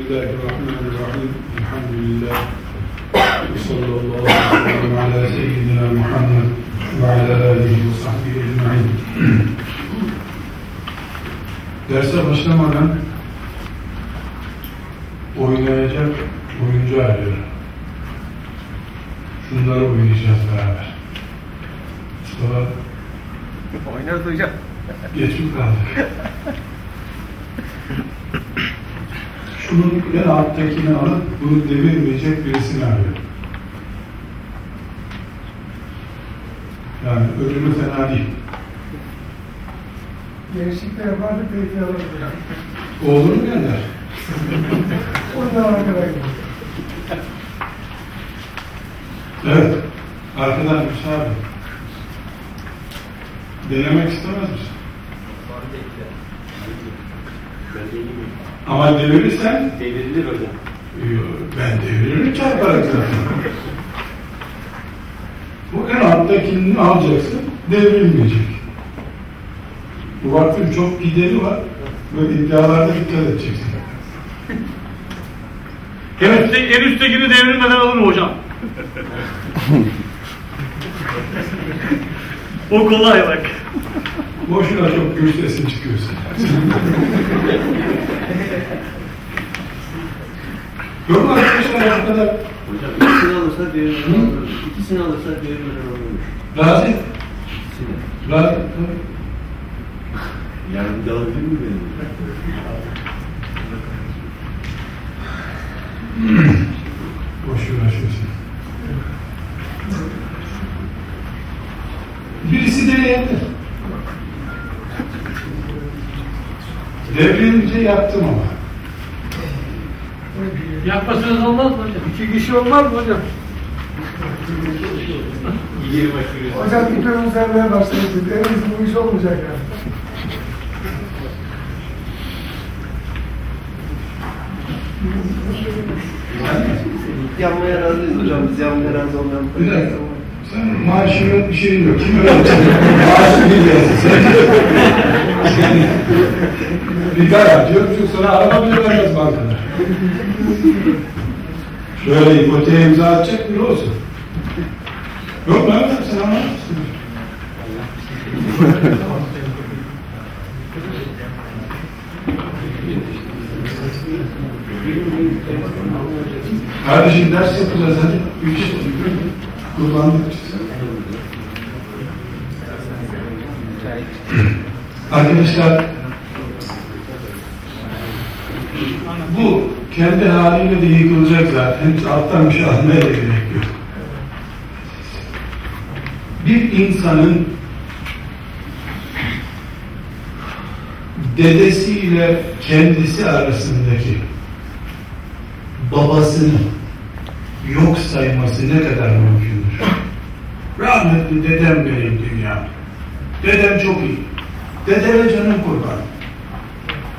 Bismillahirrahmanirrahim. Elhamdülillah. Ve sallallahu aleyhi ve sellem ala seyyidina Muhammed ve ala alihi ve sahbihi ecma'in. Derse başlamadan oynayacak oyuncu arıyorum. Şunları oynayacağız beraber. Mustafa Oynarız hocam. geç mi Şunun en alttakini alıp bunu devirmeyecek birisini arıyorum. Yani ölümü fena değil. Değişiklik yapardık belki alırdık. Oğlunu gönder. Ondan arkadaşlar. Evet. Arkadan müsaade. Denemek istemez misin? Ben değilim. Ama devirirsen Devrilir hocam. Ben deviririm çarparak zaten. Bu en alttakini alacaksın, devrilmeyecek. Bu vaktin çok gideri var. Böyle iddialarda dikkat edeceksin. En, üstte, en üsttekini devrilmeden alır mı hocam? o kolay bak. Boşuna çok gür sesin çıkıyorsun. Mu arkadaşlar bu kadar Hocam ikisini alırsa devrilmeden alırız. İkisini alırsa devrilmeden alırız. razı? İkisini. Bir de alabilir mi benim? Boş uğraşıyorsun. Birisi deneyebilir. Devrilince yaptım ama. Yapmasanız olmaz mı hocam? İki kişi olmaz mı hocam? Hocam sermeye başlayacak. En iyisi bu iş olmayacak yani. Yanmaya razıyız hocam. Biz yanmaya razı olmayan. Sen maaşı yok, bir şeyin yok. Kim öğretecek? Maaşı biliyorsun sen. Yani, bir garanti yok. Çünkü sana araba bile vermez bankada. Şöyle ipoteğe imza atacak biri olsun. Yok lan sen anlamazsın. Kardeşim ders yapacağız hadi. Kullandık. Arkadaşlar bu kendi haliyle de yıkılacak zaten. Hiç alttan bir şey almaya da gerek yok. Bir insanın dedesiyle kendisi arasındaki babasını yok sayması ne kadar mümkündür? Rahmetli dedem benim dünya. Dedem çok iyi. Dedeme canım kurban.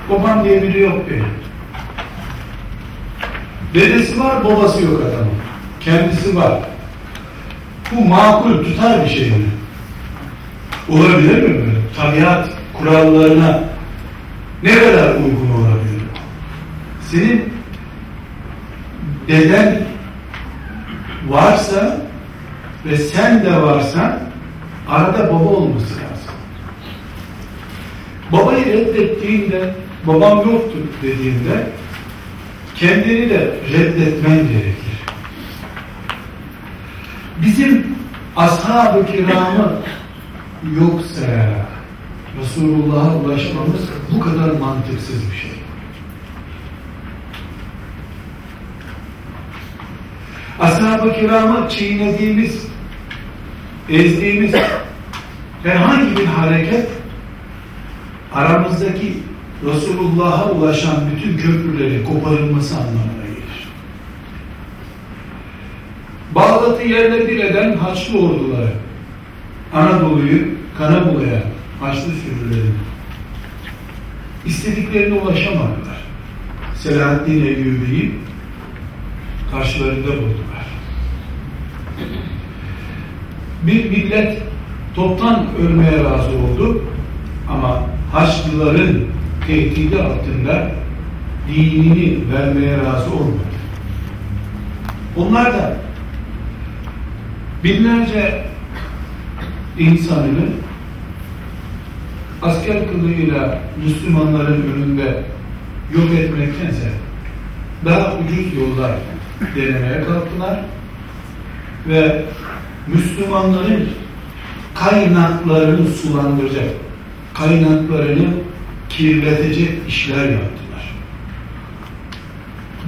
Babam diye biri yok benim. Dedesi var, babası yok adamın. Kendisi var. Bu makul, tutar bir şey mi? Olabilir mi böyle? Tabiat kurallarına ne kadar uygun olabilir? Senin deden varsa ve sen de varsan arada baba olması lazım. Babayı reddettiğinde babam yoktur dediğinde kendini de reddetmen gerekir. Bizim ashab-ı kiramı yok sayarak Resulullah'a ulaşmamız bu kadar mantıksız bir şey. Ashab-ı kiramı çiğnediğimiz, ezdiğimiz herhangi bir hareket aramızdaki Resulullah'a ulaşan bütün köprüleri koparılması anlamına gelir. Bağdat'ı yerle bir eden Haçlı orduları, Anadolu'yu kana bulayan Haçlı sürüleri istediklerine ulaşamadılar. Selahaddin Eyyubi'yi karşılarında buldular. Bir millet toptan ölmeye razı oldu ama Haçlıların tehdidi altında dinini vermeye razı olmadı. Onlar da binlerce insanını asker kılığıyla Müslümanların önünde yok etmektense daha ucuz yollar denemeye kalktılar ve Müslümanların kaynaklarını sulandıracak, kaynaklarını kirletecek işler yaptılar.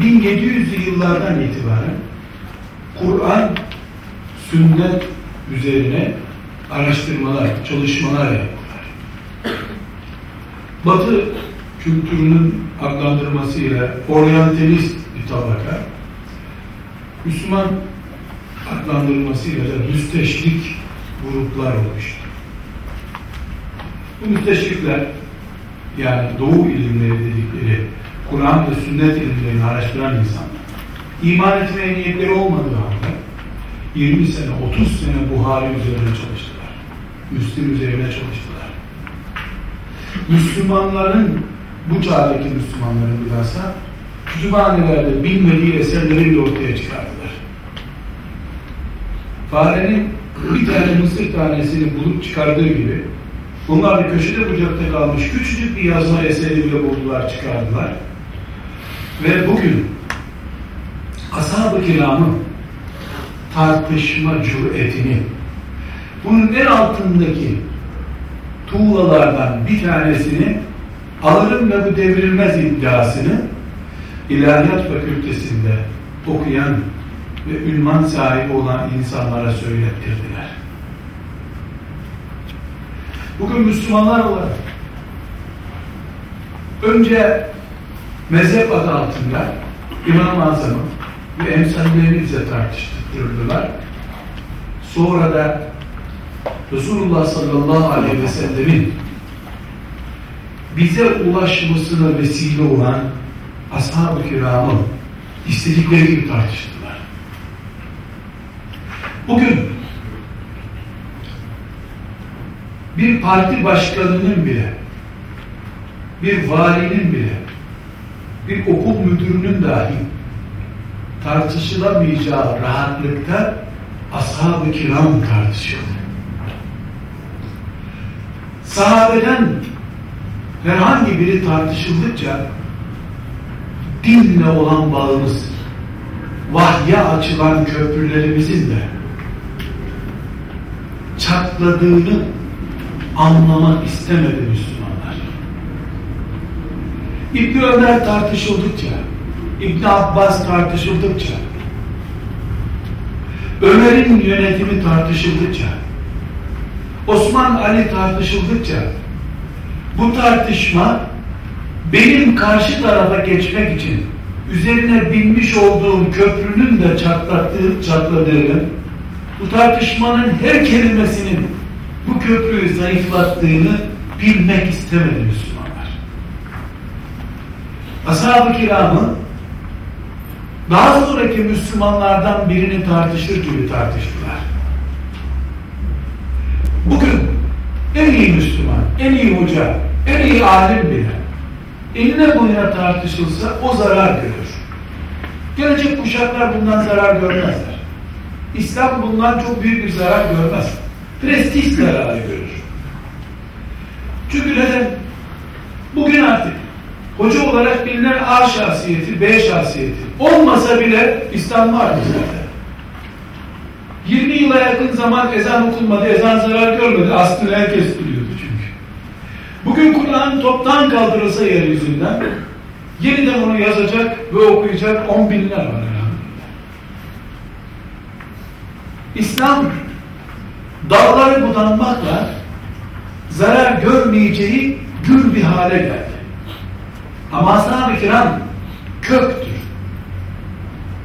1700'lü yıllardan itibaren Kur'an, sünnet üzerine araştırmalar, çalışmalar yaptılar. Batı kültürünün adlandırmasıyla oryantalist bir tabaka, Müslüman adlandırmasıyla da müsteşrik gruplar olmuştu. Bu müsteşrikler yani doğu ilimleri dedikleri Kur'an ve sünnet ilimlerini araştıran insanlar iman etmeye niyetleri olmadığı halde 20 sene, 30 sene Buhari üzerine çalıştılar. Müslim üzerine çalıştılar. Müslümanların bu çağdaki Müslümanların bilhassa kütüphanelerde bilmediği eserleri bile ortaya çıkardılar. Farenin bir tane mısır tanesini bulup çıkardığı gibi bunlar da köşede bucakta kalmış küçücük bir yazma eseri bile buldular, çıkardılar. Ve bugün ashab-ı kiramın tartışma cüretini bunun en altındaki tuğlalardan bir tanesini alırım ve bu devrilmez iddiasını İlahiyat Fakültesinde okuyan ve ünvan sahibi olan insanlara söylettirdiler. Bugün Müslümanlar olarak önce mezhep adı altında İmam-ı Azam'ı ve emsallerini bize tartıştırdılar. Sonra da Resulullah sallallahu aleyhi ve sellemin bize ulaşmasına vesile olan ashab-ı kiramı istedikleri gibi tartıştılar. Bugün bir parti başkanının bile bir valinin bile bir okul müdürünün dahi tartışılamayacağı rahatlıkta ashab-ı kiram tartışıldı. Sahabeden herhangi biri tartışıldıkça dinle olan bağımız, vahye açılan köprülerimizin de çatladığını anlamak istemedi Müslümanlar. İbn Ömer tartışıldıkça, İbn Abbas tartışıldıkça, Ömer'in yönetimi tartışıldıkça, Osman Ali tartışıldıkça, bu tartışma benim karşı tarafa geçmek için üzerine binmiş olduğum köprünün de çatlattığı, çatladığını, bu tartışmanın her kelimesinin bu köprüyü zayıflattığını bilmek istemedi Müslümanlar. Ashab-ı kiramı daha sonraki Müslümanlardan birini tartışır gibi tartıştılar. Bugün en iyi Müslüman, en iyi hoca, en iyi alim bile eline boyuna tartışılsa o zarar görür. Gelecek kuşaklar bundan zarar görmezler. İslam bundan çok büyük bir zarar görmez. Prestij zararı görür. Çünkü neden? Bugün artık hoca olarak bilinen A şahsiyeti, B şahsiyeti olmasa bile İslam var zaten. 20 yıla yakın zaman ezan okunmadı, ezan zarar görmedi. Aslında herkes biliyordu çünkü. Bugün Kur'an toptan kaldırılsa yeryüzünden yeniden onu yazacak ve okuyacak on binler var elhamdülillah. İslam dalları budanmakla zarar görmeyeceği gür bir hale geldi. Ama ashab-ı kiram köktür.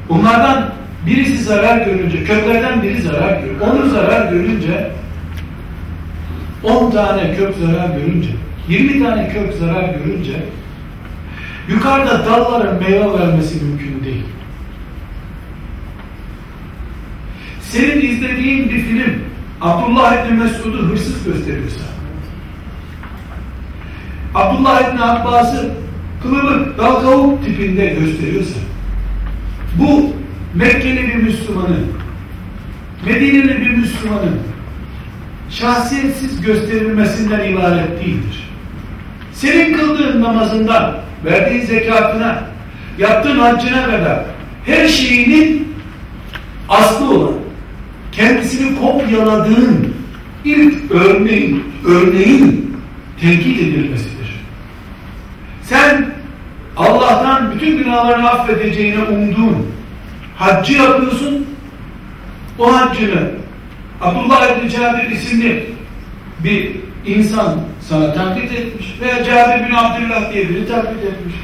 Onlardan birisi zarar görünce, köklerden biri zarar görür. Onu zarar görünce 10 tane kök zarar görünce, 20 tane kök zarar görünce yukarıda dalların meyve vermesi mümkün değil. Senin izlediğin bir film Abdullah İbni Mesud'u hırsız gösteriyorsa Abdullah İbni Abbas'ı kılıbık, dal tipinde gösteriyorsa, bu Mekkeli bir Müslümanın, Medineli bir Müslümanın şahsiyetsiz gösterilmesinden ibaret değildir. Senin kıldığın namazından, verdiğin zekatına, yaptığın haccına kadar her şeyinin aslı olan, kendisini kopyaladığın ilk örneğin, örneğin tenkit edilmesidir. Sen Allah'tan bütün günahlarını affedeceğine umduğun haccı yapıyorsun, o haccını Abdullah İbni Cabir isimli bir insan sana taklit etmiş veya Cabir bin Abdullah diye biri taklit etmiş.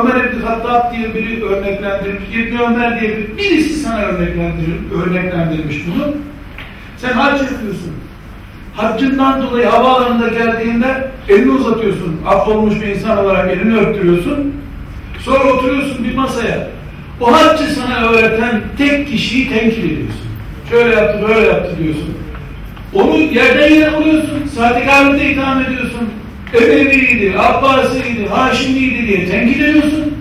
Ömer İbni Hattab diye biri örneklendirmiş. İbni Ömer diye biri, birisi sana örneklendir, örneklendirmiş bunu. Sen hac yapıyorsun. Haccından dolayı havaalanında geldiğinde elini uzatıyorsun. Affolmuş bir insan olarak elini öptürüyorsun. Sonra oturuyorsun bir masaya. O haccı sana öğreten tek kişiyi tenkil ediyorsun. Şöyle yaptı, böyle yaptı diyorsun. Onu yerden yere vuruyorsun. Abide itham ediyorsun. Emevi'ydi, Abbasi'ydi, Haşimi'ydi diye tenkit ediyorsun.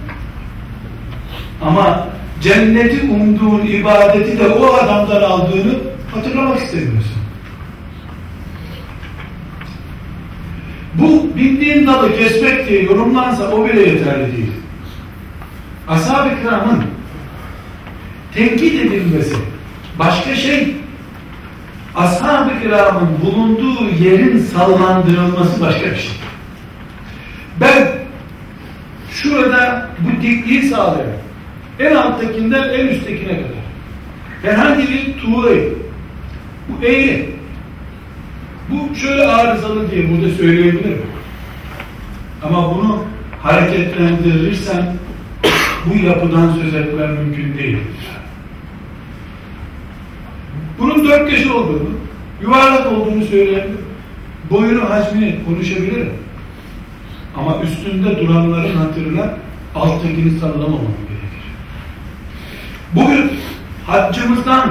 Ama cenneti umduğun ibadeti de o adamdan aldığını hatırlamak istemiyorsun. Bu bindiğin dalı kesmek diye yorumlansa o bile yeterli değil. Ashab-ı kiramın tenkit edilmesi başka şey ashab-ı kiramın bulunduğu yerin sallandırılması başka bir şey. Ben şurada bu dikliği sağlayan en alttakinden en üsttekine kadar herhangi bir tuğrayı bu eğri bu şöyle arızalı diye burada söyleyebilirim. Ama bunu hareketlendirirsen bu yapıdan söz etmem mümkün değil. Bunun dört köşe olduğunu, yuvarlak olduğunu söyleyebilirim. Boyunu, hacmini konuşabilirim. Ama üstünde duranların hatırına alttakini sallamamam gerekir. Bugün haccımızdan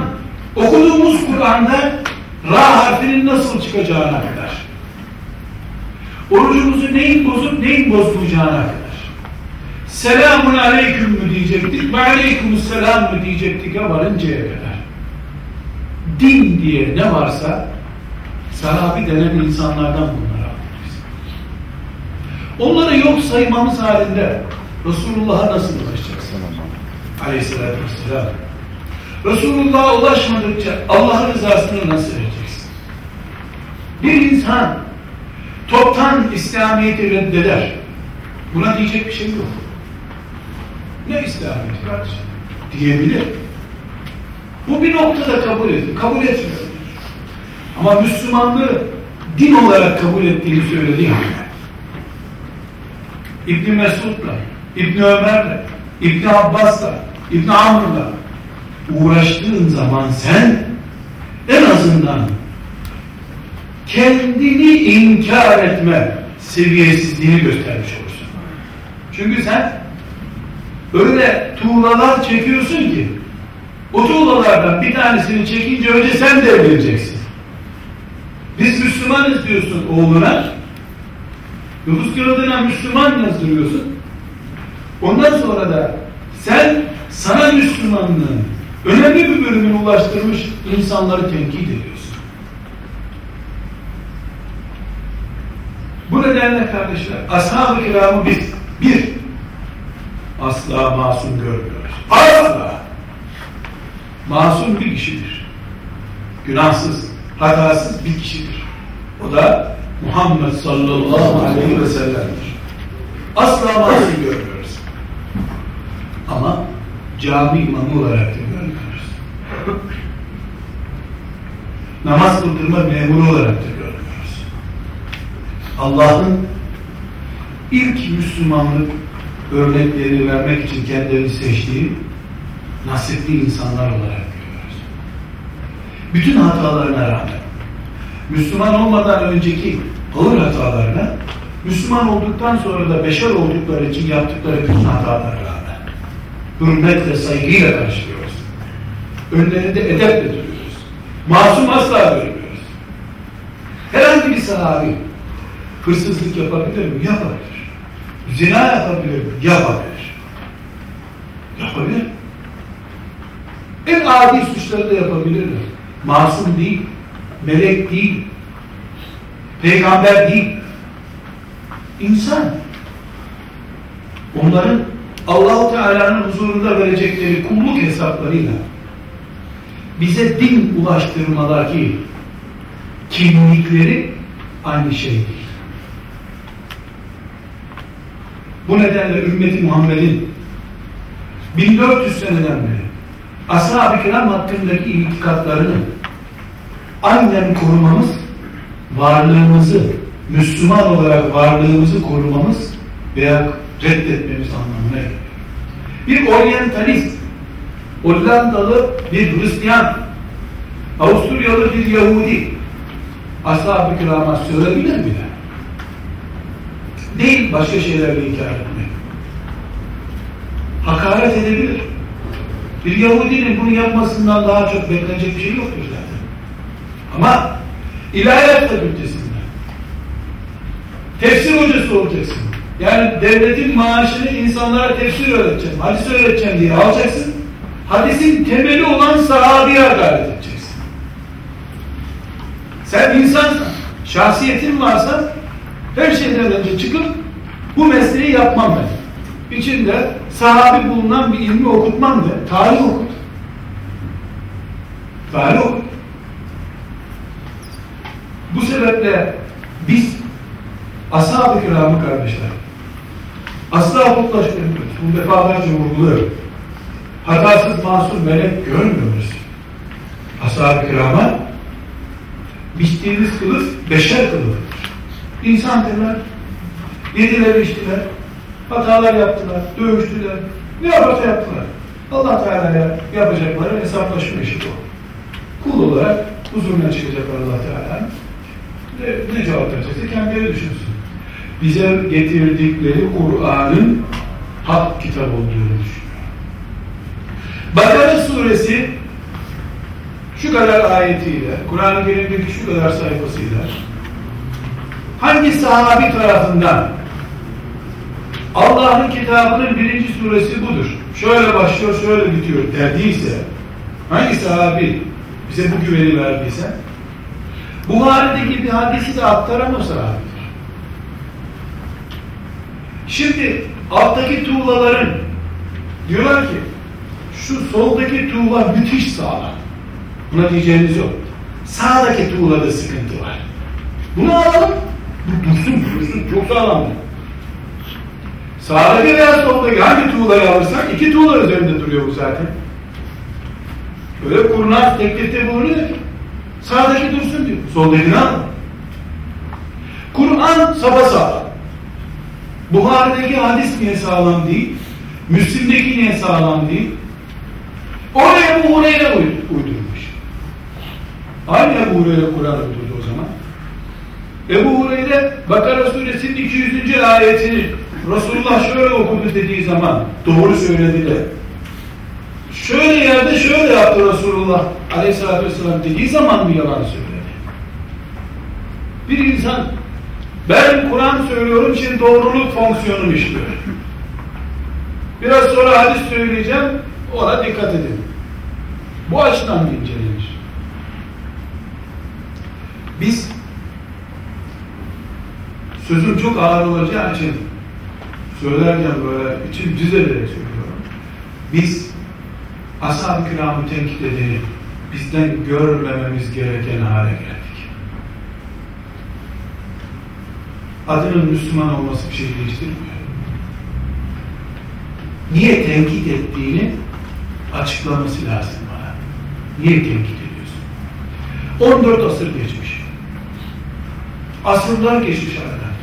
okuduğumuz Kur'an'da Ra harfinin nasıl çıkacağına kadar. Orucumuzu neyin bozup neyin bozmayacağına kadar. Selamun aleyküm mü diyecektik, ve aleykümselam mı diyecektik ya varıncaya kadar. Din diye ne varsa sahabi denen insanlardan alıyoruz. Onları yok saymamız halinde Resulullah'a nasıl ulaşacaksın? Aleyhisselatü Vesselam. Resulullah'a ulaşmadıkça Allah'ın rızasını nasıl vereceksin? Bir insan toptan İslamiyet'i reddeder. Buna diyecek bir şey yok. Ne İslamiyet kardeşim? Diyebilir. Bu bir noktada kabul edilir. Kabul etmiyor. Ama Müslümanlığı din olarak kabul ettiğini söyledi yani. İbn Mesud'la, İbn Ömer'le, İbn Abbas'la, İbn Amr'la uğraştığın zaman sen en azından kendini inkar etme seviyesizliğini göstermiş olursun. Çünkü sen öyle tuğlalar çekiyorsun ki o tuğlalardan bir tanesini çekince önce sen devrileceksin. Biz Müslümanız diyorsun oğluna. Nüfus kağıdına Müslüman yazdırıyorsun. Ondan sonra da sen sana Müslümanlığın önemli bir bölümünü ulaştırmış insanları tenkit ediyorsun. Bu nedenle kardeşler, ashab-ı kiramı biz bir, asla masum görmüyoruz. Asla! Masum bir kişidir. Günahsız, hatasız bir kişidir. O da Muhammed sallallahu aleyhi ve sellem'dir. Asla masum görmüyoruz. Ama cami imamı olarak da görmüyoruz. Namaz kıldırma memuru olarak da görmüyoruz. Allah'ın ilk Müslümanlık örnekleri vermek için kendilerini seçtiği nasipli insanlar olarak görüyoruz. Bütün hatalarına rağmen Müslüman olmadan önceki ağır hatalarına Müslüman olduktan sonra da beşer oldukları için yaptıkları bütün hatalara rağmen hürmetle, saygıyla karşılıyoruz. Önlerinde edeple duruyoruz. Masum asla görmüyoruz. Herhangi bir sahabi hırsızlık yapabilir mi? Yapabilir. Zina yapabilir mi? Yapabilir. Yapabilir. En adi suçları da yapabilirler. Masum değil, melek değil, peygamber değil. İnsan. Onların Allahu Teala'nın huzurunda verecekleri kulluk hesaplarıyla bize din ulaştırmadaki kimlikleri aynı şey değil. Bu nedenle ümmeti Muhammed'in 1400 seneden beri ashab-ı kiram hakkındaki itikatlarını aynen korumamız, varlığımızı, Müslüman olarak varlığımızı korumamız veya reddetmemiz anlamına geliyor. Bir oryantalist, Hollandalı bir Hristiyan, Avusturyalı bir Yahudi, ashab-ı kirama söyleyebilir mi? Değil başka şeylerle inkar etmek. Hakaret edebilir. Bir Yahudinin bunu yapmasından daha çok beklenecek bir şey yoktur zaten. Ama ilahiyat fakültesinde tefsir hocası olacaksın. Yani devletin maaşını insanlara tefsir öğreteceğim, hadis öğreteceğim diye alacaksın. Hadisin temeli olan sahabeye hakaret edeceksin. Sen insansın. Şahsiyetin varsa her şeyden önce çıkıp bu mesleği yapmam ben. İçinde sahabi bulunan bir ilmi okutmam de. Tarih okut. Tarih okut. Bu sebeple biz ashab-ı kiramı kardeşler asla mutlaşmıyoruz. Bu defalarca vurguluyorum. Hatasız masum melek görmüyoruz. Ashab-ı kirama biçtiğimiz kılıf beşer kılıfıdır. İnsandırlar. Yediler içtiler. Hatalar yaptılar. Dövüştüler. Ne yaparsa yaptılar. Allah Teala'ya yapacakları hesaplaşma işi bu. Kul olarak huzuruna çıkacaklar Allah Teala'nın. Ne, ne cevap verecekse kendileri düşünsün. Bize getirdikleri Kur'an'ın hak kitap olduğunu düşünüyor. Bakara suresi şu kadar ayetiyle, Kur'an-ı Kerim'deki şu kadar sayfasıyla hangi sahabi tarafından Allah'ın kitabının birinci suresi budur. Şöyle başlıyor, şöyle bitiyor derdiyse hangi sahabi bize bu güveni verdiyse Buhari'deki bir hadisi de aktaran o sahabidir. Şimdi alttaki tuğlaların diyorlar ki şu soldaki tuğla müthiş sağlam. Buna diyeceğiniz yok. Sağdaki tuğlada sıkıntı var. Bunu alalım. Bu dursun, dursun. Çok sağlam. Sağdaki veya soldaki hangi tuğlayı alırsak iki tuğla üzerinde duruyor bu zaten. Böyle kurnaz teklifte bulunuyor ki sağdaki dursun diyor. Soldakini al. Kur'an sapasağlam. Buhari'deki hadis niye sağlam değil? Müslim'deki niye sağlam değil? Oraya bu Hureyre uydurmuş. Aynı Ebu Hureyre Kur'an uydurdu o zaman. Ebu Hureyre Bakara suresinin 200. ayetini Resulullah şöyle okudu dediği zaman doğru söyledi de şöyle yerde şöyle yaptı Resulullah aleyhissalatü vesselam dediği zaman mı yalan söyledi? Bir insan ben Kur'an söylüyorum şimdi doğruluk fonksiyonum işliyor. Biraz sonra hadis söyleyeceğim ona dikkat edin. Bu açıdan incelenir. Biz sözüm çok ağır olacağı için söylerken böyle içim düzelerek söylüyorum. Biz ashab-ı kiramı tenkit edeni bizden görmememiz gereken hale geldik. Adının Müslüman olması bir şey değiştirmiyor. Niye tenkit ettiğini açıklaması lazım bana. Niye tenkit ediyorsun? 14 asır geçmiş. Asırlar geçmiş aradan.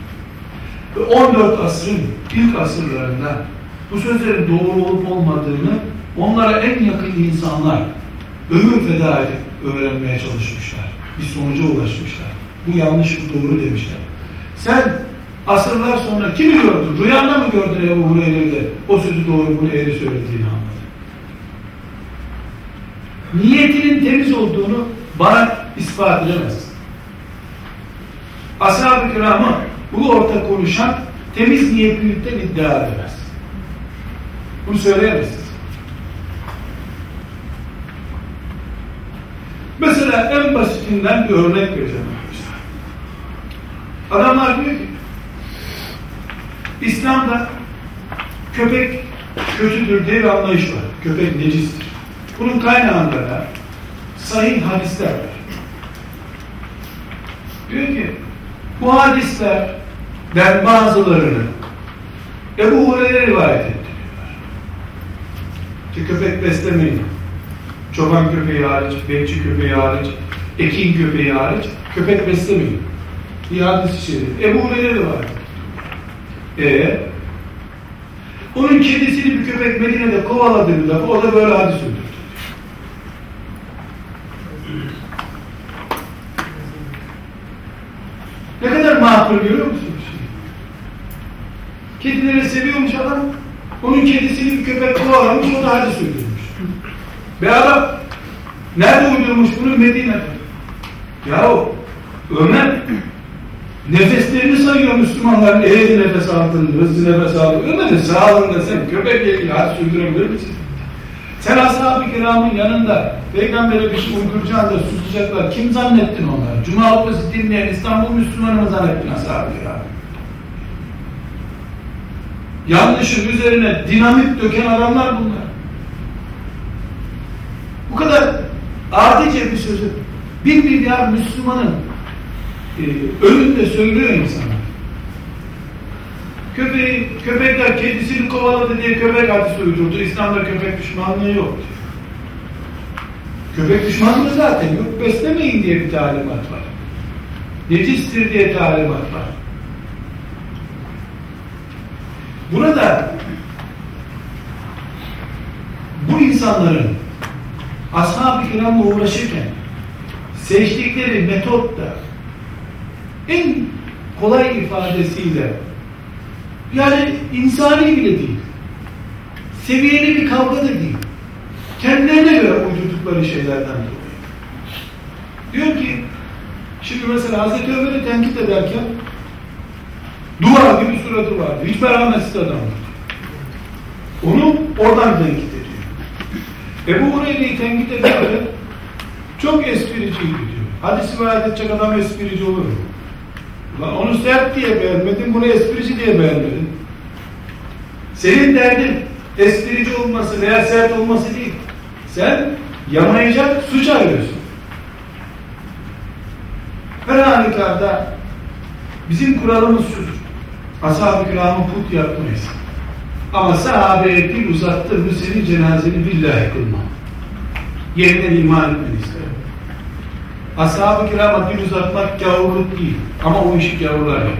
Ve 14 asrın ilk asırlarında bu sözlerin doğru olup olmadığını onlara en yakın insanlar ömür feda edip öğrenmeye çalışmışlar. Bir sonuca ulaşmışlar. Bu yanlış, bu doğru demişler. Sen asırlar sonra kimi gördün? Rüyanda mı gördün Ebu Hureyre'de o sözü doğru bunu eğri söylediğini anladın? Niyetinin temiz olduğunu bana ispat edemezsin. Ashab-ı kiramı bu orta konuşan temiz niyetlilikten iddia edemez. Bunu söyleyemezsiniz. Mesela en basitinden bir örnek vereceğim. Adamlar diyor ki İslam'da köpek kötüdür diye bir anlayış var. Köpek necistir. Bunun kaynağında da sahih hadisler var. Diyor ki bu hadislerden bazılarını Ebu Hureyre rivayet ettiriyorlar. Ki köpek beslemeyin. Çoban köpeği hariç, bekçi köpeği hariç, ekin köpeği hariç köpek beslemeyin. Bir hadis-i. Ebu Hureyre rivayet Ee, onun kedisini bir köpek Medine'de kovaladığında o da böyle hadis uydurdu. Ne kadar makul görüyor musunuz? Kedileri seviyormuş adam. Onun kedisini bir köpek kovalamış, o da hadis uydurmuş. Bir adam nerede uydurmuş bunu? Medine'de. Yahu Ömer nefeslerini sayıyor Müslümanların eğri nefes aldığını, hızlı nefes aldığını. Ömer'in sağlığında sen köpekle ilgili hadis uydurabilir misin? Sen ashab-ı kiramın yanında peygambere bir şey uyduracağını susacaklar. Kim zannettin onları? Cuma hutbesi dinleyen İstanbul Müslümanı mı zannettin ashab-ı? Yanlışın üzerine dinamit döken adamlar bunlar. Bu kadar adice bir sözü bir milyar Müslümanın e, önünde söylüyor insanlar. Köpeği, köpekler kedisini kovaladı diye köpek hadisi uydurdu. İslam'da köpek düşmanlığı yok. Köpek düşmanlığı zaten yok. Beslemeyin diye bir talimat var. Necistir diye talimat var. Burada bu insanların ashab-ı kiramla uğraşırken seçtikleri metot da en kolay ifadesiyle yani insani bile değil. Seviyeli bir kavga da değil. Kendilerine göre uydurdukları şeylerden dolayı. Diyor ki şimdi mesela Hazreti Ömer'i tenkit ederken duvar gibi suratı vardı. Hiç merhametsiz adamdı. Onu oradan tenkit. Ebu Hureyre'yi tenkit ederken çok espriciydi diyor. Hadis rivayet edecek adam esprici olur mu? Lan onu sert diye beğenmedin, bunu esprici diye beğenmedin. Senin derdin esprici olması veya sert olması değil. Sen yamayacak suç arıyorsun. Her halükarda bizim kuralımız şudur. Ashab-ı kiramı put yapmayız. Ama sahabeye dil uzattır mı senin cenazeni billahi kılmam. Yeniden iman etmeni isterim. Ashab-ı kirama dil uzatmak gavurluk değil. Ama o işi gavurlar yapıyor.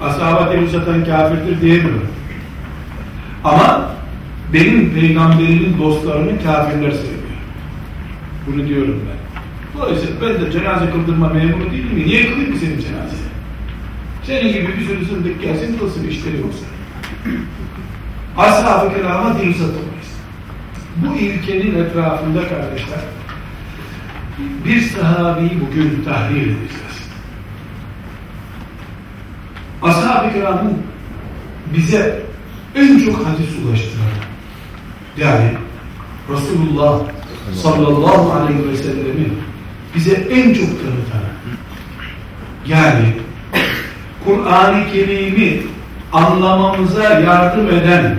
Ashaba dil uzatan kafirdir diyemiyorum. Ama benim peygamberimin dostlarını kafirler seviyor. Bunu diyorum ben. Dolayısıyla ben de cenaze kıldırma memuru değilim mi? Niye kılayım senin cenazeni? Senin gibi bir sürü zındık gelsin kılsın işleri yoksa. Ashab-ı kirama dil uzatamayız. Bu ilkenin etrafında kardeşler bir sahabeyi bugün tahrir edeceğiz. Ashab-ı kiramın bize en çok hadis ulaştıran yani Resulullah sallallahu aleyhi ve sellemi bize en çok tanıtan yani Kur'an-ı Kerim'i anlamamıza yardım eden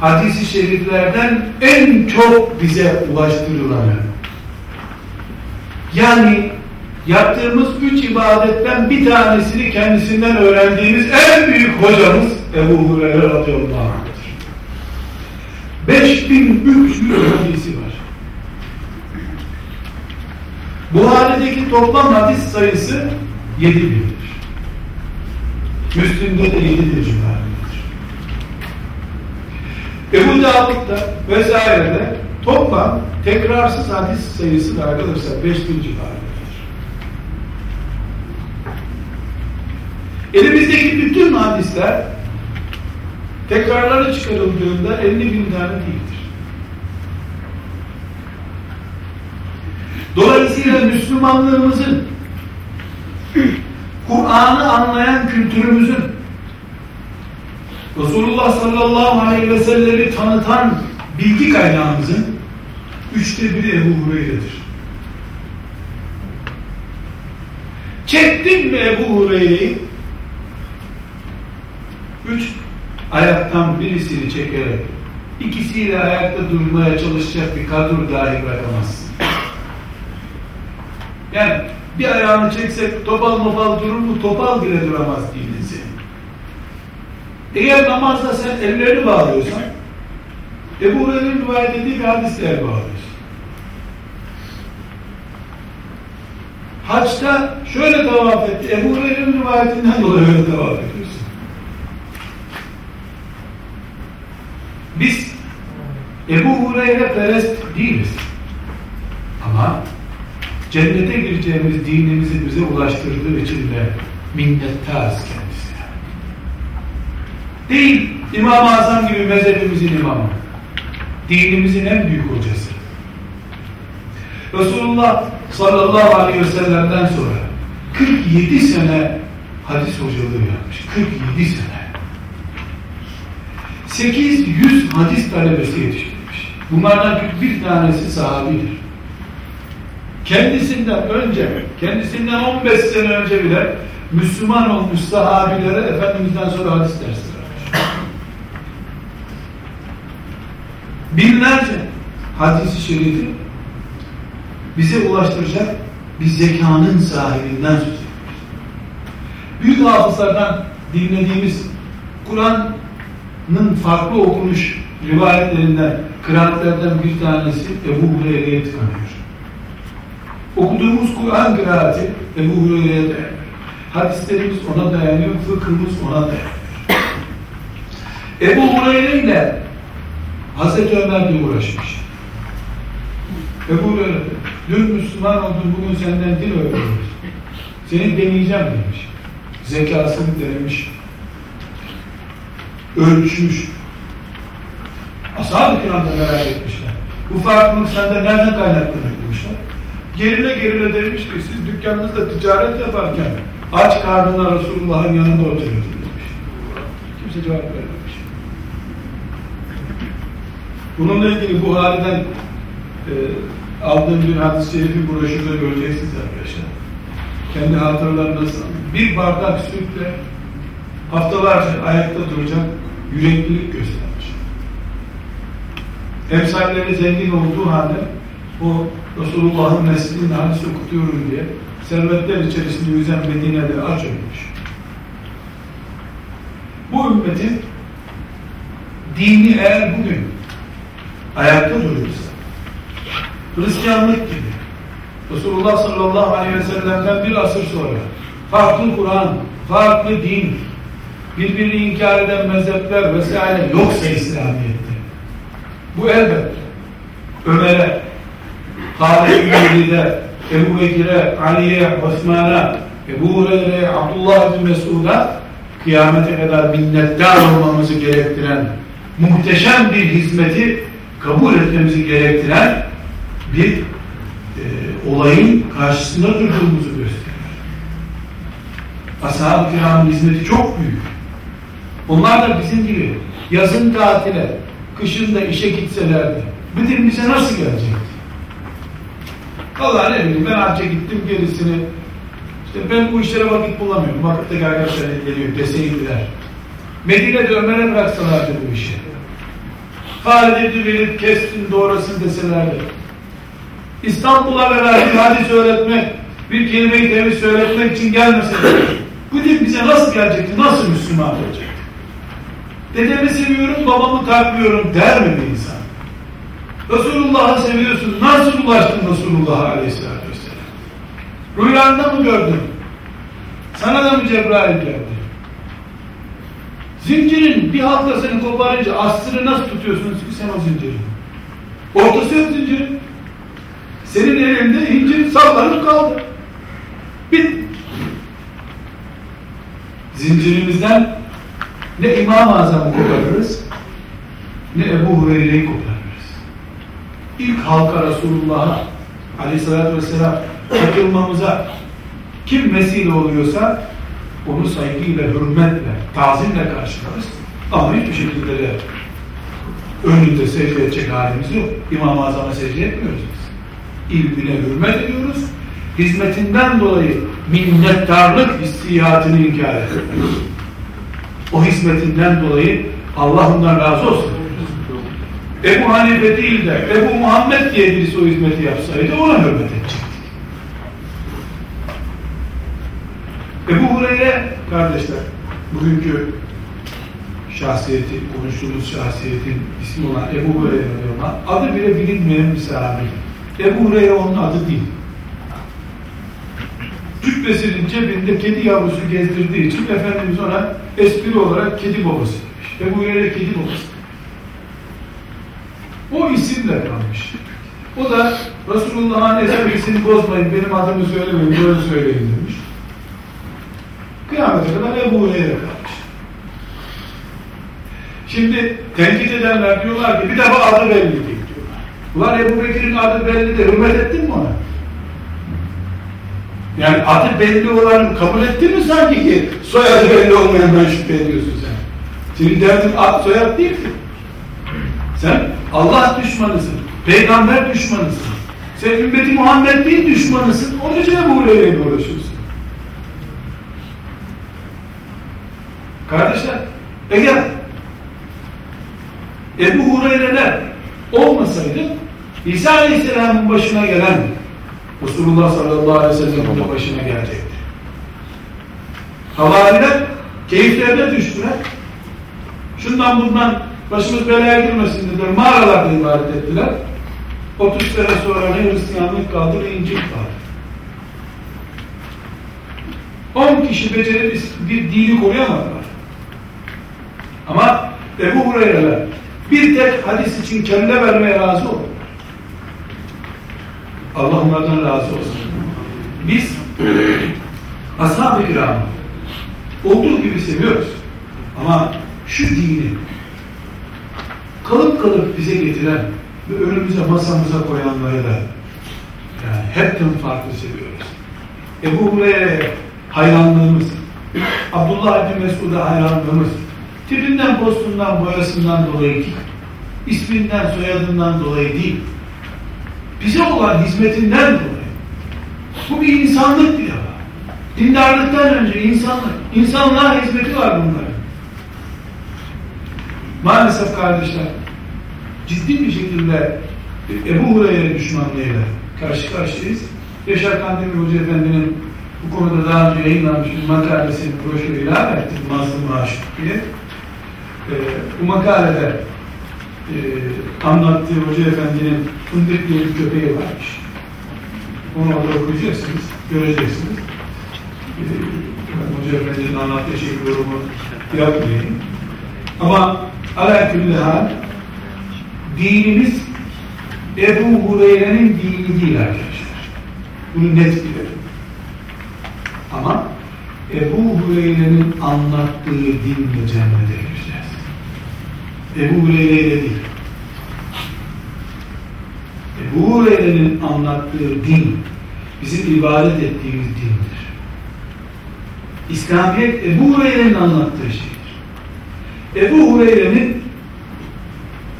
hadis-i şeriflerden en çok bize ulaştırılanı yani yaptığımız üç ibadetten bir tanesini kendisinden öğrendiğimiz en büyük hocamız Ebu Hureyre radıyallahu anh'tır. 5300 hadisi var. Buhari'deki toplam hadis sayısı 7000'dir. Müslim'de de 7'dir civarındadır. Ebu Davud'da vesairede toplam tekrarsız hadis sayısı da arkadaşlar 5000 civarındadır. Elimizdeki bütün hadisler tekrarları çıkarıldığında 50 bin tane değildir. Dolayısıyla Müslümanlığımızın Kur'an'ı anlayan kültürümüzün Resulullah sallallahu aleyhi ve sellem'i tanıtan bilgi kaynağımızın üçte biri Ebu Hureyre'dir. Çektin mi Ebu Hureyre'yi? Üç, ayaktan birisini çekerek ikisiyle ayakta durmaya çalışacak bir kadro dahi bırakamazsın. Yani bir ayağını çeksek topal mopal durur mu? Topal bile duramaz dinin senin. Eğer namazda sen ellerini bağlıyorsan Ebu Hureyre'nin rivayet ettiği bir hadisle el bağlıyorsun. Haçta şöyle tavaf etti. Ebu Hureyre'nin rivayetinden dolayı öyle tavaf ediyorsun. Biz Ebu Hureyre perest değiliz. Cennete gireceğimiz dinimizi bize ulaştırdığı için de minnettarız kendisine. Değil İmam-ı Azam gibi mezhebimizin imamı. Dinimizin en büyük hocası. Resulullah sallallahu aleyhi ve sellem'den sonra 47 sene hadis hocalığı yapmış. 47 sene. 800 hadis talebesi yetiştirmiş. Bunlardan bir tanesi sahabidir. Kendisinden önce, kendisinden 15 sene önce bile Müslüman olmuş sahabilere Efendimiz'den sonra hadis dersi vermiş. Binlerce hadisi şerifi bize ulaştıracak bir zekanın sahibinden söz ediyoruz. Büyük hafızlardan dinlediğimiz Kur'an'ın farklı okunuş rivayetlerinden, kıraatlerden bir tanesi Ebu Hureyre'ye tıkanıyor. Okuduğumuz Kur'an kıraati Ebu Hureyre'ye dayanıyor. Hadislerimiz ona dayanıyor, fıkhımız ona dayanıyor. Ebu Hureyre ile Hazreti Ömer de uğraşmış. Ebu Hureyre, dün Müslüman oldun, bugün senden din öğreniyoruz. Seni deneyeceğim demiş. Zekasını denemiş. Ölçmüş. Ashab-ı kiram da merak etmişler. Bu farklılık sende nereden kaynaklanıyor. Gerile gerile demiş ki siz dükkanınızda ticaret yaparken aç karnına Resulullah'ın yanında oturuyordunuz demiş. Kimse cevap vermemiş. Bununla ilgili Buhari'den e, aldığım bir hadis-i şerifi broşürde göreceksiniz arkadaşlar. Kendi hatıralarında bir bardak sütle haftalarca ayakta duracak yüreklilik göstermiş. Emsalleri zengin olduğu halde o Resulullah'ın neslinin hadis okutuyorum diye servetler içerisinde yüzen Medine'de aç ölmüş. Bu ümmetin dini eğer bugün ayakta duruyorsa Hristiyanlık gibi Resulullah sallallahu aleyhi ve sellem'den bir asır sonra farklı Kur'an, farklı din, birbirini inkar eden mezhepler vesaire yoksa İslamiyet'te bu elbette Ömer'e, Bin Velid'e, Ebu Bekir'e, Ali'ye, Osman'a, Ebu Hureyre'ye, Abdullah bin Mesud'a kıyamete kadar minnettar olmamızı gerektiren muhteşem bir hizmeti kabul etmemizi gerektiren bir e, olayın karşısında durduğumuzu gösterir. Ashab-ı hizmeti çok büyük. Onlar da bizim gibi yazın tatile, kışın da işe gitselerdi. Din bize nasıl gelecekti? Vallahi ne bileyim ben hacca gittim gerisini işte ben bu işlere vakit bulamıyorum. Vakitte arkadaşlar geliyor deseydiler. Medine'de Ömer'e bıraksalardı bu işi. Halid'i verip kestin doğrasın deselerdi. İstanbul'a beraber hadis öğretmek, bir kelime-i tevhid söyletmek için gelmeseler. Bu din bize nasıl gelecekti? Nasıl Müslüman olacaktı? Dedemi seviyorum, babamı takmıyorum der mi bir insan? Resulullah'ı seviyorsun. Nasıl ulaştın Resulullah'a aleyhissalatü vesselam? Rüyanda mı gördün? Sana da mı Cebrail geldi? Zincirin bir halkasını koparınca aslını nasıl tutuyorsunuz ki sen o zincirin? Ortası yok zincirin. Senin elinde incir sallanıp kaldı. Bit. Zincirimizden ne İmam-ı Azam'ı koparırız, ne Ebu Hureyre'yi koparırız. İlk halka Resulullah'a aleyhissalatü vesselam takılmamıza kim vesile oluyorsa onu saygıyla, hürmetle, tazimle karşılarız. Ama hiçbir şekilde de önünde secde edecek halimiz yok. İmam-ı Azam'a secde etmiyoruz biz. İlmine hürmet ediyoruz. Hizmetinden dolayı minnettarlık hissiyatını inkar ediyoruz. O hizmetinden dolayı Allah razı olsun. Ebu Hanife değil de Ebu Muhammed diye birisi o hizmeti yapsaydı ona hürmet edecektik. Ebu Hureyre kardeşler bugünkü şahsiyeti, konuştuğumuz şahsiyetin ismi olan Ebu Hureyre diyorlar. Adı bile bilinmeyen bir sahabe. Ebu Hureyre onun adı değil. Cübbesinin cebinde kedi yavrusu gezdirdiği için Efendimiz ona espri olarak kedi babası demiş. Ebu Hureyre kedi babası. O isim de kalmış. O da Resulullah'ın esebisini bozmayın, benim adımı söylemeyin, böyle söyleyin demiş. Kıyamete kadar Ebu Hureyre kalmış. Şimdi tenkit edenler diyorlar ki bir defa adı belli değil diyorlar. Ulan Ebu Bekir'in adı belli de hürmet ettin mi ona? Yani adı belli olanı kabul ettin mi sanki ki soyadı belli olmayandan şüphe ediyorsun sen? Senin derdin ad soyad değil ki. Sen Allah düşmanısın. Peygamber düşmanısın. Sen ümmeti Muhammed değil düşmanısın. Onun için Ebu Hureyre'yle uğraşıyorsun. Kardeşler, eğer Ebu Hureyre'ler olmasaydı İsa Aleyhisselam'ın başına gelen Resulullah sallallahu aleyhi ve sellem'in başına gelecekti. Havariler keyiflerine düştüler. Şundan bundan başımız belaya girmesin dediler. Mağaralarda ibadet ettiler. 30 sene sonra ne Hristiyanlık kaldı ne İncil kaldı. 10 kişi becerip bir dini koruyamadılar. Ama Ebu Hureyre'ler bir tek hadis için kelle vermeye razı oldular. Allah onlardan razı olsun. Biz ashab-ı olduğu gibi seviyoruz. Ama şu dini kalıp kalıp bize getiren ve önümüze masamıza koyanları da yani hepten farklı seviyoruz. Ebu Hureyre'ye hayranlığımız, Abdullah bin Mesud'a hayranlığımız, tipinden, postundan, boyasından dolayı değil, isminden, soyadından dolayı değil, bize olan hizmetinden dolayı. Bu bir insanlık diyor. Dindarlıktan önce insanlık. İnsanlığa hizmeti var bunların. Maalesef kardeşler, ciddi bir şekilde Ebu Hureyre düşmanlığıyla karşı karşıyayız. Yaşar Kandemir Hoca Efendi'nin bu konuda daha önce yayınlanmış bir makalesini broşürü ilan etti. Mazlum Aşık diye. Ee, bu makalede e, anlattığı Hoca Efendi'nin Fındık diye bir köpeği varmış. Onu orada okuyacaksınız, göreceksiniz. Ee, Hoca Efendi'nin anlattığı şey yorumu yapmayayım. Ama ala külli hal dinimiz Ebu Hureyre'nin dini değil arkadaşlar. Bunu net bilelim. Ama Ebu Hureyre'nin anlattığı dinle cennete gireceğiz. Ebu Hureyre'yle değil. Ebu Hureyre'nin anlattığı din bizim ibadet ettiğimiz dindir. İslamiyet Ebu Hureyre'nin anlattığı şeydir. Ebu Hureyre'nin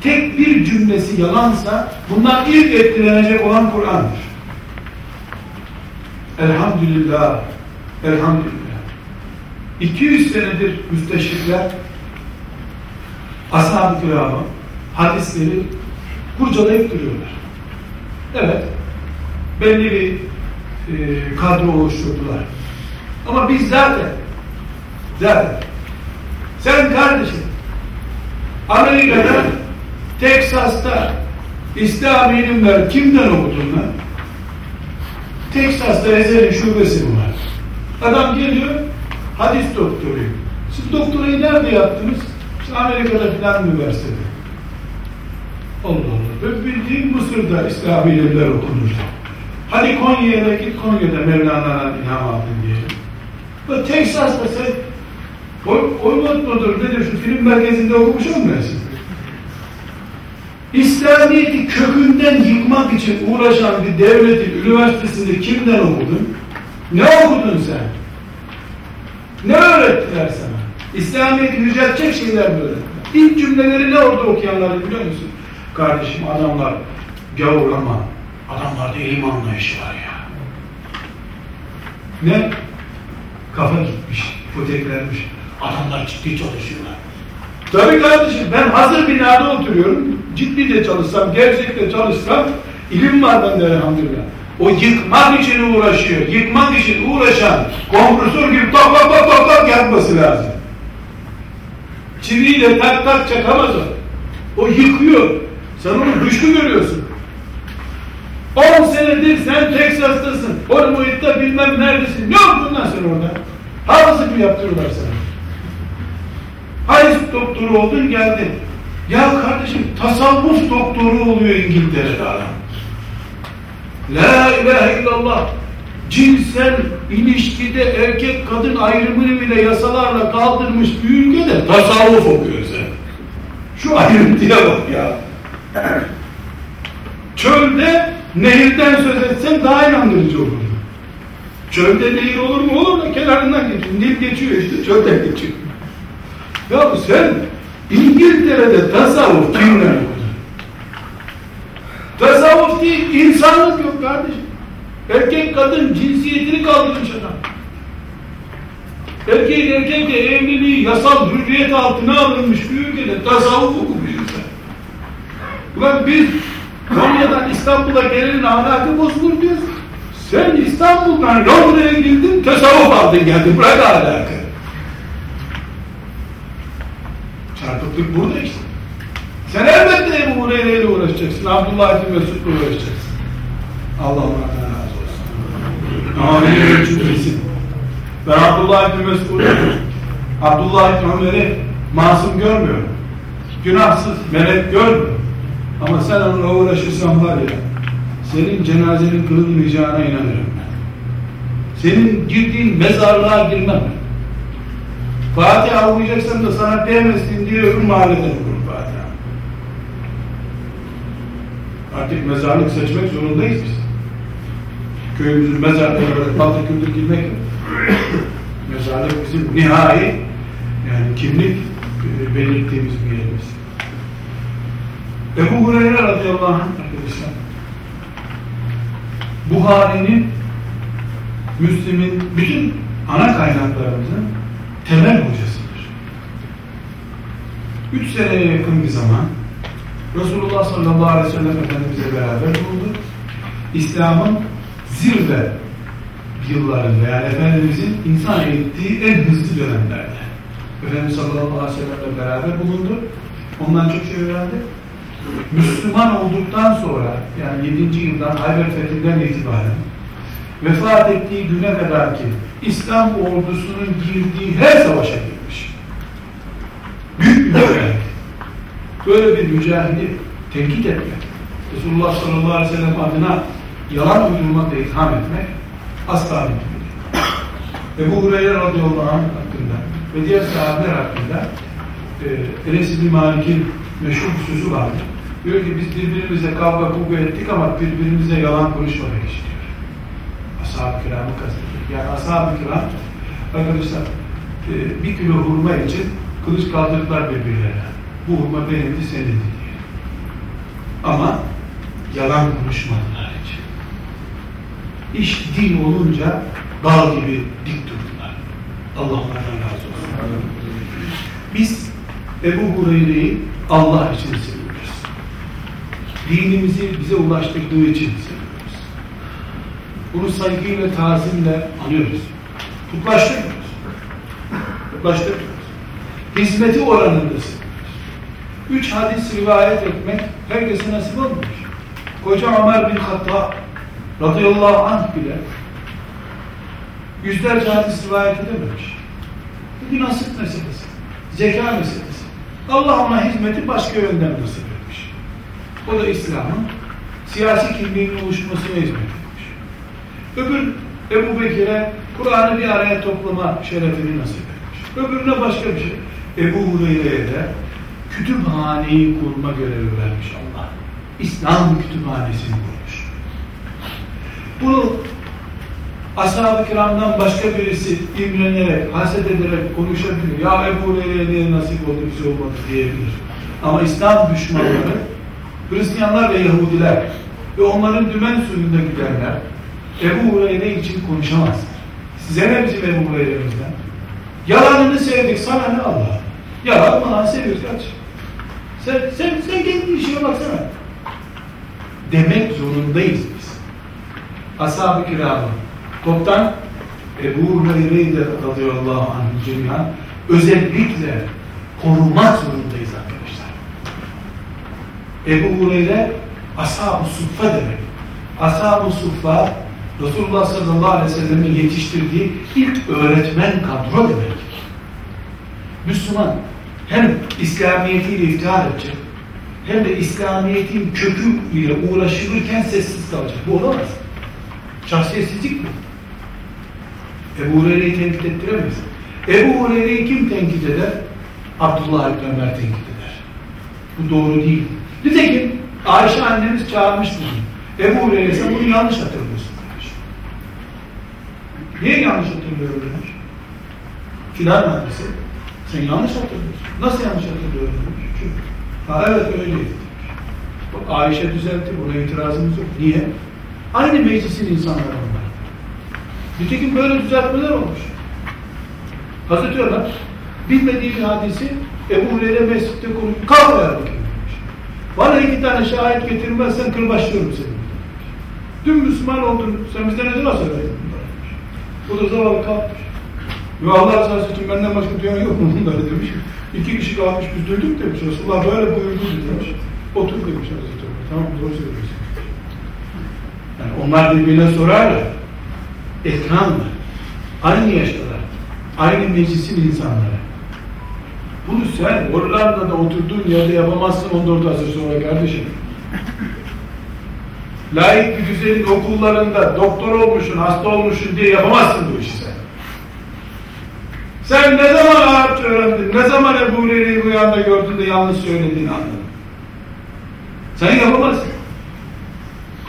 tek bir cümlesi yalansa bundan ilk etkilenecek olan Kur'an'dır. Elhamdülillah, elhamdülillah. 200 senedir müsteşrikler ashab-ı kiramı, hadisleri kurcalayıp duruyorlar. Evet, belli bir e, kadro oluşturdular. Ama biz zaten, zaten, sen kardeşim, Amerika'da, Teksas'ta İslami ilimler kimden okudun lan? Teksas'ta Ezeli şubesi var? Adam geliyor, hadis doktoruyum. Siz doktorayı nerede yaptınız? İşte Amerika'da filan üniversitede. Allah Allah. Ben bildiğim Mısır'da İslami ilimler okunur. Hadi Konya'ya git, Konya'da Mevlana'dan ilham aldın diyelim. Teksas'ta sen oy, oymat mıdır nedir şu film merkezinde okumuş olmuyorsun? İslamiyet'i kökünden yıkmak için uğraşan bir devletin üniversitesinde kimden okudun? Ne okudun sen? Ne öğrettiler sana? İslamiyet'i yüceltecek şeyler mi öğrettiler? İlk cümleleri ne orada okuyanları biliyor musun? Kardeşim adamlar gavur ama adamlarda ilim anlayışı var ya. Ne? Kafa gitmiş, foteklenmiş. Adamlar ciddi çalışıyorlar. Tabii kardeşim ben hazır binada oturuyorum. Ciddi de çalışsam, gerçek de çalışsam ilim var bende elhamdülillah. O yıkmak için uğraşıyor. Yıkmak için uğraşan kompresör gibi tak tak tak tak tak yapması lazım. Çiviyle tak tak çakamaz o. O yıkıyor. Sen onu güçlü görüyorsun. 10 senedir sen Teksas'tasın. Hollywood'da bilmem neredesin. Ne yaptın sen orada? Hafızlık mı yaptırırlar sana? Hayız doktoru oldun geldin. Ya kardeşim tasavvuf doktoru oluyor İngiltere'de adam. La ilahe illallah. Cinsel ilişkide erkek kadın ayrımını bile yasalarla kaldırmış bir ülkede tasavvuf okuyor sen. Şu ayrıntıya bak ya. Çölde nehirden söz etsen daha inandırıcı olur. Çölde nehir olur mu? Olur da kenarından geçiyor. Nil geçiyor işte çölden geçiyor. Ya sen İngiltere'de tasavvuf kimler okudun? Tasavvuf değil, insanlık yok kardeşim. Erkek kadın cinsiyetini kaldırmış adam. Erkek erkekle evliliği yasal hürriyet altına alınmış bir ülkede tasavvuf okumuş insan. Ulan biz Konya'dan İstanbul'a gelenin ahlakı bozulur diyoruz. Sen İstanbul'dan Londra'ya girdin, tasavvuf aldın geldin. Bırak ahlakı. Çarpıklık burada işte. Sen elbette Ebu Hureyre ile uğraşacaksın. Abdullah İbni Mesud'la uğraşacaksın. Allah onlardan razı olsun. Ama benim cümlesin. Ben Abdullah İbni Mesud'u Abdullah İbni Ömer'i masum görmüyorum. Günahsız, melek görmüyorum. Ama sen onunla uğraşırsan var ya, senin cenazenin kılınmayacağına inanırım ben. Senin girdiğin mezarlığa girmem. Fatiha okuyacaksan da sana değmesin diye öbür mahalleden okurum. Artık mezarlık seçmek zorundayız biz. Köyümüzün mezarlığına böyle balta küldür girmek. Mezarlık bizim nihai yani kimlik e, belirttiğimiz bir yerimiz. Ebu Hureyre radıyallahu anh arkadaşlar Buhari'nin Müslim'in bütün ana kaynaklarımızın temel hocasıdır. Üç seneye yakın bir zaman Resulullah sallallahu aleyhi ve sellem Efendimizle beraber bulundu. İslam'ın zirve yıllarında yani Efendimizin insan eğittiği en hızlı dönemlerde. Efendimiz sallallahu aleyhi ve sellemle beraber bulundu. Ondan çok şey öğrendi. Müslüman olduktan sonra yani 7. yıldan Hayber Fethi'nden itibaren vefat ettiği güne kadar ki İslam ordusunun girdiği her savaşa girmiş. Büyük bir. Böyle bir mücahidi tenkit etmek, Resulullah sallallahu aleyhi ve sellem adına yalan uydurmakla itham etmek asla mümkün değil. Ebu Hureyre radıyallahu anh hakkında ve diğer sahabeler hakkında e, Enes İbni Malik'in meşhur sözü vardır. Diyor ki biz birbirimize kavga kavga ettik ama birbirimize yalan konuşmadık diyor. Ashab-ı kiramı kastediyor. Yani ashab-ı kiram arkadaşlar e, bir kilo hurma için kılıç kaldırdılar birbirlerine. Bu hurma benimdi senindi diye. Ama yalan konuşmadılar hiç. İş din olunca dağ gibi dik durdular. Allah onlardan razı olsun. Biz Ebu Hureyre'yi Allah için seviyoruz. Dinimizi bize ulaştırdığı için seviyoruz. Bunu saygıyla, tazimle anıyoruz. Kutlaştırmıyoruz. Kutlaştırmıyoruz. Hizmeti oranında. Üç hadis rivayet etmek herkese nasip olmuş. Koca Ömer bin Hattab radıyallahu anh bile yüzlerce hadis rivayet edememiş. Bu bir nasip meselesi. Zeka meselesi. Allah ona hizmeti başka yönden nasip etmiş. O da İslam'ın siyasi kimliğinin oluşmasına hizmet. Öbür Ebu Bekir'e Kur'an'ı bir araya toplama şerefini nasip etmiş. Öbürüne başka bir şey. Ebu Hureyre'ye de kütüphaneyi kurma görevi vermiş Allah. İslam kütüphanesini kurmuş. Bunu ashab-ı kiramdan başka birisi imrenerek, haset ederek konuşabilir. Ya Ebu Hureyre'ye nasip oldu bir şey olmadı diyebilir. Ama İslam düşmanları, Hristiyanlar ve Yahudiler ve onların dümen suyunda gidenler Ebu Hureyre için konuşamazlar. Size ne bizim Ebu Hureyre'mizden? Yalanını sevdik, sana ne Allah? Yalan bana seviyoruz kaç. Sen, sen, sen kendi işine baksana. Demek zorundayız biz. Ashab-ı kiramı, toptan Ebu Hureyre'yi de radıyallahu anh cemiyan özellikle korumak zorundayız arkadaşlar. Ebu Hureyre ashab-ı suffa demek. Ashab-ı suffa Resulullah sallallahu aleyhi ve sellem'in yetiştirdiği ilk öğretmen kadro demek. Müslüman hem İslamiyetiyle iftihar edecek hem de İslamiyet'in kökü ile uğraşılırken sessiz kalacak. Bu olamaz. Şahsiyetsizlik bu. Ebu Hureyre'yi tenkit ettiremeyiz. Ebu Hureyre'yi kim tenkit eder? Abdullah İbni Ömer tenkit eder. Bu doğru değil. Nitekim Ayşe annemiz çağırmış bunu. Ebu Hureyre sen bunu yanlış hatırlıyorsun. Niye yanlış hatırlıyorum demiş. Filan hadisi. Sen yanlış hatırlıyorsun. Nasıl yanlış hatırlıyorum demiş. Çünkü, ha evet öyleydi demiş. Ayşe düzeltti. Buna itirazımız yok. Niye? Aynı meclisin insanları onlar. Nitekim böyle düzeltmeler olmuş. Hazreti bilmediği bir hadisi Ebu Hureyre mescitte konuşuyor. Kalk ver bakayım demiş. Bana iki tane şahit getirmezsen kırbaçlıyorum seni. Dün Müslüman oldun. Sen bizden ne nasıl öğrendin? Bu da zavallı kalkmış. Ve Allah rızası için benden başka duyan yok mu bunları demiş. İki kişi kalmış biz duyduk demiş. Resulullah böyle buyurdu demiş. Otur demiş Hazreti Ömer. Tamam doğru söylüyorsun. Yani onlar birbirine sorarlar. Ekranlar. Aynı yaştalar. Aynı meclisin insanları. Bunu sen Hollanda'da oturduğun yerde yapamazsın 14 asır sonra kardeşim. Layık bir güzelin okullarında doktor olmuşsun, hasta olmuşsun diye yapamazsın bu işi sen. Sen ne zaman Arapça öğrendin, ne zaman Ebu Hureyre'yi bu yanda gördün de yanlış söylediğini anladın. Sen yapamazsın.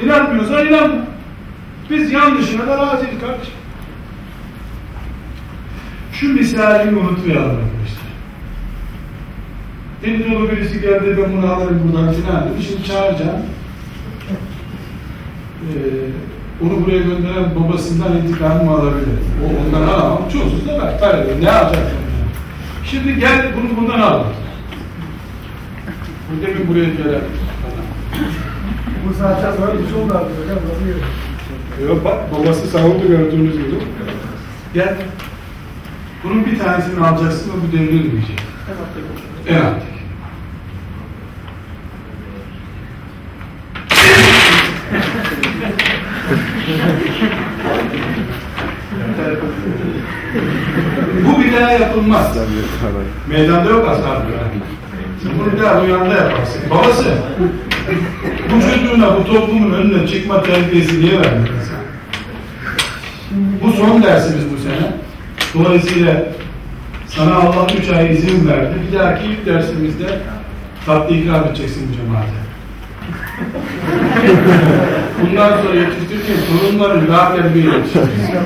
İnanmıyorsan inanma. Biz yanlışına da razıyız kardeşim. Şu misali unutmayalım arkadaşlar. Deniz birisi geldi ben bunu alırım buradan filan dedi. Şimdi çağıracağım. Ee, onu buraya gönderen babasından intikamımı alabilir. O ondan alamam. Çoğusuz da ver. Talebe ne alacak? Şimdi gel bunu bundan al. Bu demin buraya gelen. Bu saatten sonra bir şey oldu artık hocam. Nasıl? Yok bak babası savundu gördüğünüz gibi. Gel. Bunun bir tanesini alacaksın ve bu devrilmeyecek. En alttaki. Bu bir daha yapılmaz. Meydanda yok ashab Sen bunu bir daha rüyanda yaparsın. Babası, bu çocuğuna bu toplumun önüne çıkma terbiyesi niye sen? Bu son dersimiz bu sene. Dolayısıyla sana Allah üç ay izin verdi. Bir dahaki ilk dersimizde tatlı ikram edeceksin cemaate. Bundan sonra yetiştirirken daha terbiye yetiştireceksin.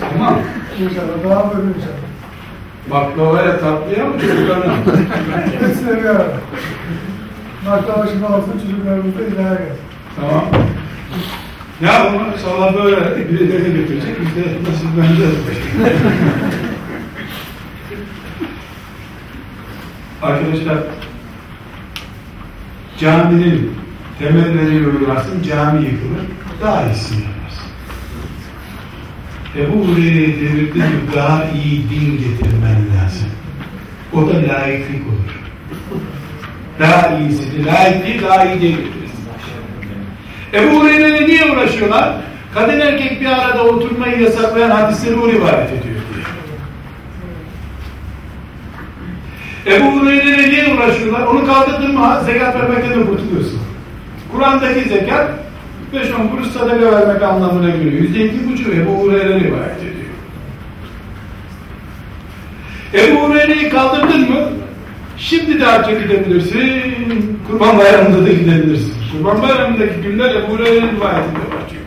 Tamam İnşallah. Daha böyle inşallah. Baklavaya tatlıya mı çocuklarına? Hepsine bir arada. Baklava şifasını çocuklarımızda ilahe gelsin. Tamam. Ne yapalım? Sabah böyle birileri götürecek. Biz de nasıl bence Arkadaşlar caminin temelleriyle uğrarsın, cami yıkılır. Daha iyisini yaparsın. Ebu Hureyre'yi devirdi mi daha iyi din getirmen lazım. O da layıklık olur. Daha iyisini, layık değil, daha iyi değil getirirsin. Ebu Hureyre'yle niye uğraşıyorlar? Kadın erkek bir arada oturmayı yasaklayan hadisleri o rivayet ediyor diye. Ebu Hureyre'yle niye uğraşıyorlar? Onu kaldırdın mı zekat vermekten de kurtuluyorsun. Kur'an'daki zekat 5-10 kuruş sadaka vermek anlamına geliyor. Yüzde iki buçuk Ebu Hureyre rivayet ediyor. Ebu Hureyre'yi kaldırdın mı? Şimdi de hacca gidebilirsin. Kurban bayramında da gidebilirsin. Kurban bayramındaki günler Ebu Hureyre'nin rivayet ediyorlar çünkü.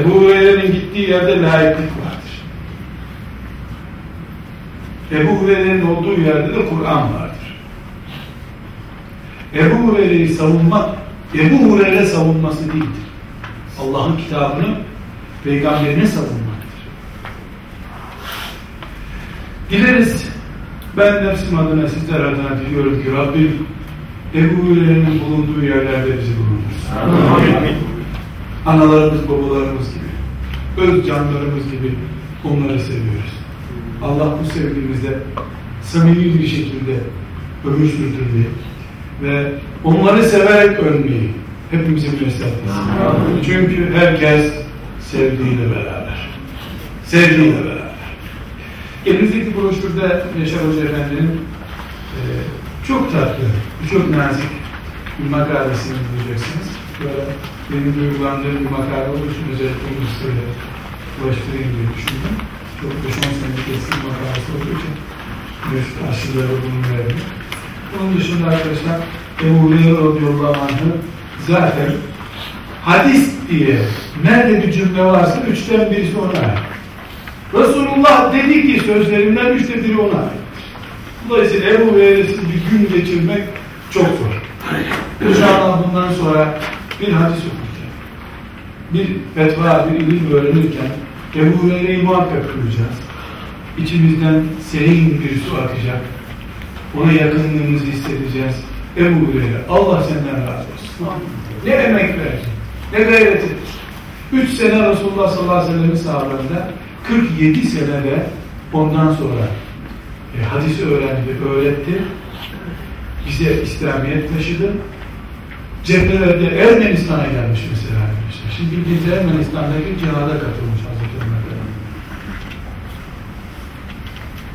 Ebu Hureyre'nin gittiği yerde layıklık vardır. Ebu Hureyre'nin olduğu yerde de Kur'an vardır. Ebu Hureyre'yi savunmak, Ebu Hureyre savunması değildir. Allah'ın kitabını peygamberine savunmaktır. Dileriz, ben nefsim adına, sizler adına diliyorum ki Rabbim Ebu Hureyre'nin bulunduğu yerlerde bizi bulundur. Analarımız, babalarımız gibi, öz canlarımız gibi onları seviyoruz. Allah bu sevgimizde samimi bir şekilde ömür sürdürmeyi ve onları severek ölmeyi müyesser etsin. Çünkü herkes sevdiğiyle beraber. Sevdiğiyle beraber. Elinizdeki broşürde Yaşar Hoca Efendi'nin e, çok tatlı, çok nazik bir makalesini bulacaksınız. Böyle benim duygulandığım bir makale olduğu için özellikle bunu size ulaştırayım diye düşündüm. Çok 5-10 senelik eski bir makalesi olduğu için bir bunu verdim. Onun dışında arkadaşlar Ebu Hureyre radıyallahu anh'ı zaten hadis diye nerede bir cümle varsa üçten birisi ona ait. Resulullah dedi ki sözlerinden üçte biri ona ait. Dolayısıyla Ebu Hureyre'siz bir gün geçirmek çok zor. İnşallah bundan sonra bir hadis okuyacağım. Bir fetva, bir ilim öğrenirken Ebu Hureyre'yi muhakkak duyacağız. İçimizden serin bir su akacak. Ona yakınlığımızı hissedeceğiz. Ebu Hureyre, Allah senden razı olsun. Ne emek verdin, ne gayret ettin. Üç sene Resulullah sallallahu aleyhi ve sellem'in sahabelerinde 47 senede ondan sonra e, hadisi öğrendi, öğretti. Bize İslamiyet taşıdı. Cephelerde Ermenistan'a gelmiş mesela. Şimdi bildiğiniz Ermenistan'daki cihada katılmış Hazreti Ömer Efendimiz.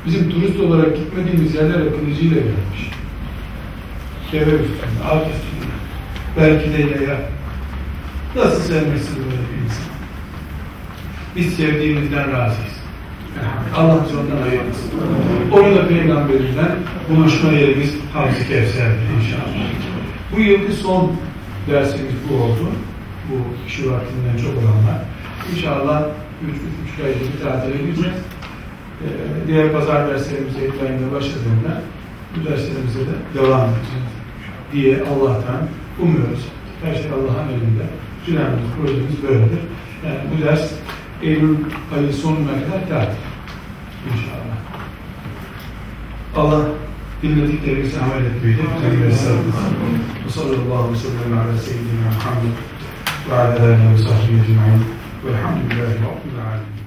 Bizim turist olarak gitmediğimiz yerlere kılıcıyla gelmiş. Deve üstünde, at üstünde. Belki de yaya. Nasıl sevmesi böyle bir insan? Biz sevdiğimizden razıyız. Allah ondan ayırmasın. Onu da peygamberinden buluşma yerimiz Hamzi Kevser'dir inşallah. Bu yılki son dersimiz bu oldu. Bu işi vaktinden çok olanlar. İnşallah 3-3 ayda bir tatile gideceğiz. Ee, diğer pazar derslerimize Eylül ayında başladığında bu derslerimize de devam edeceğiz diye Allah'tan umuyoruz. Her şey Allah'ın elinde. Planımız, projemiz böyledir. Yani bu ders Eylül ayı sonuna kadar tatil. İnşallah. Allah dinlediklerimizi amel etmeyi bize göstersin. Ve sallallahu aleyhi ve sellem ala seyyidina Muhammed ve ala aleyhi ve sahbihi ecma'in velhamdülillahi rabbil alemin.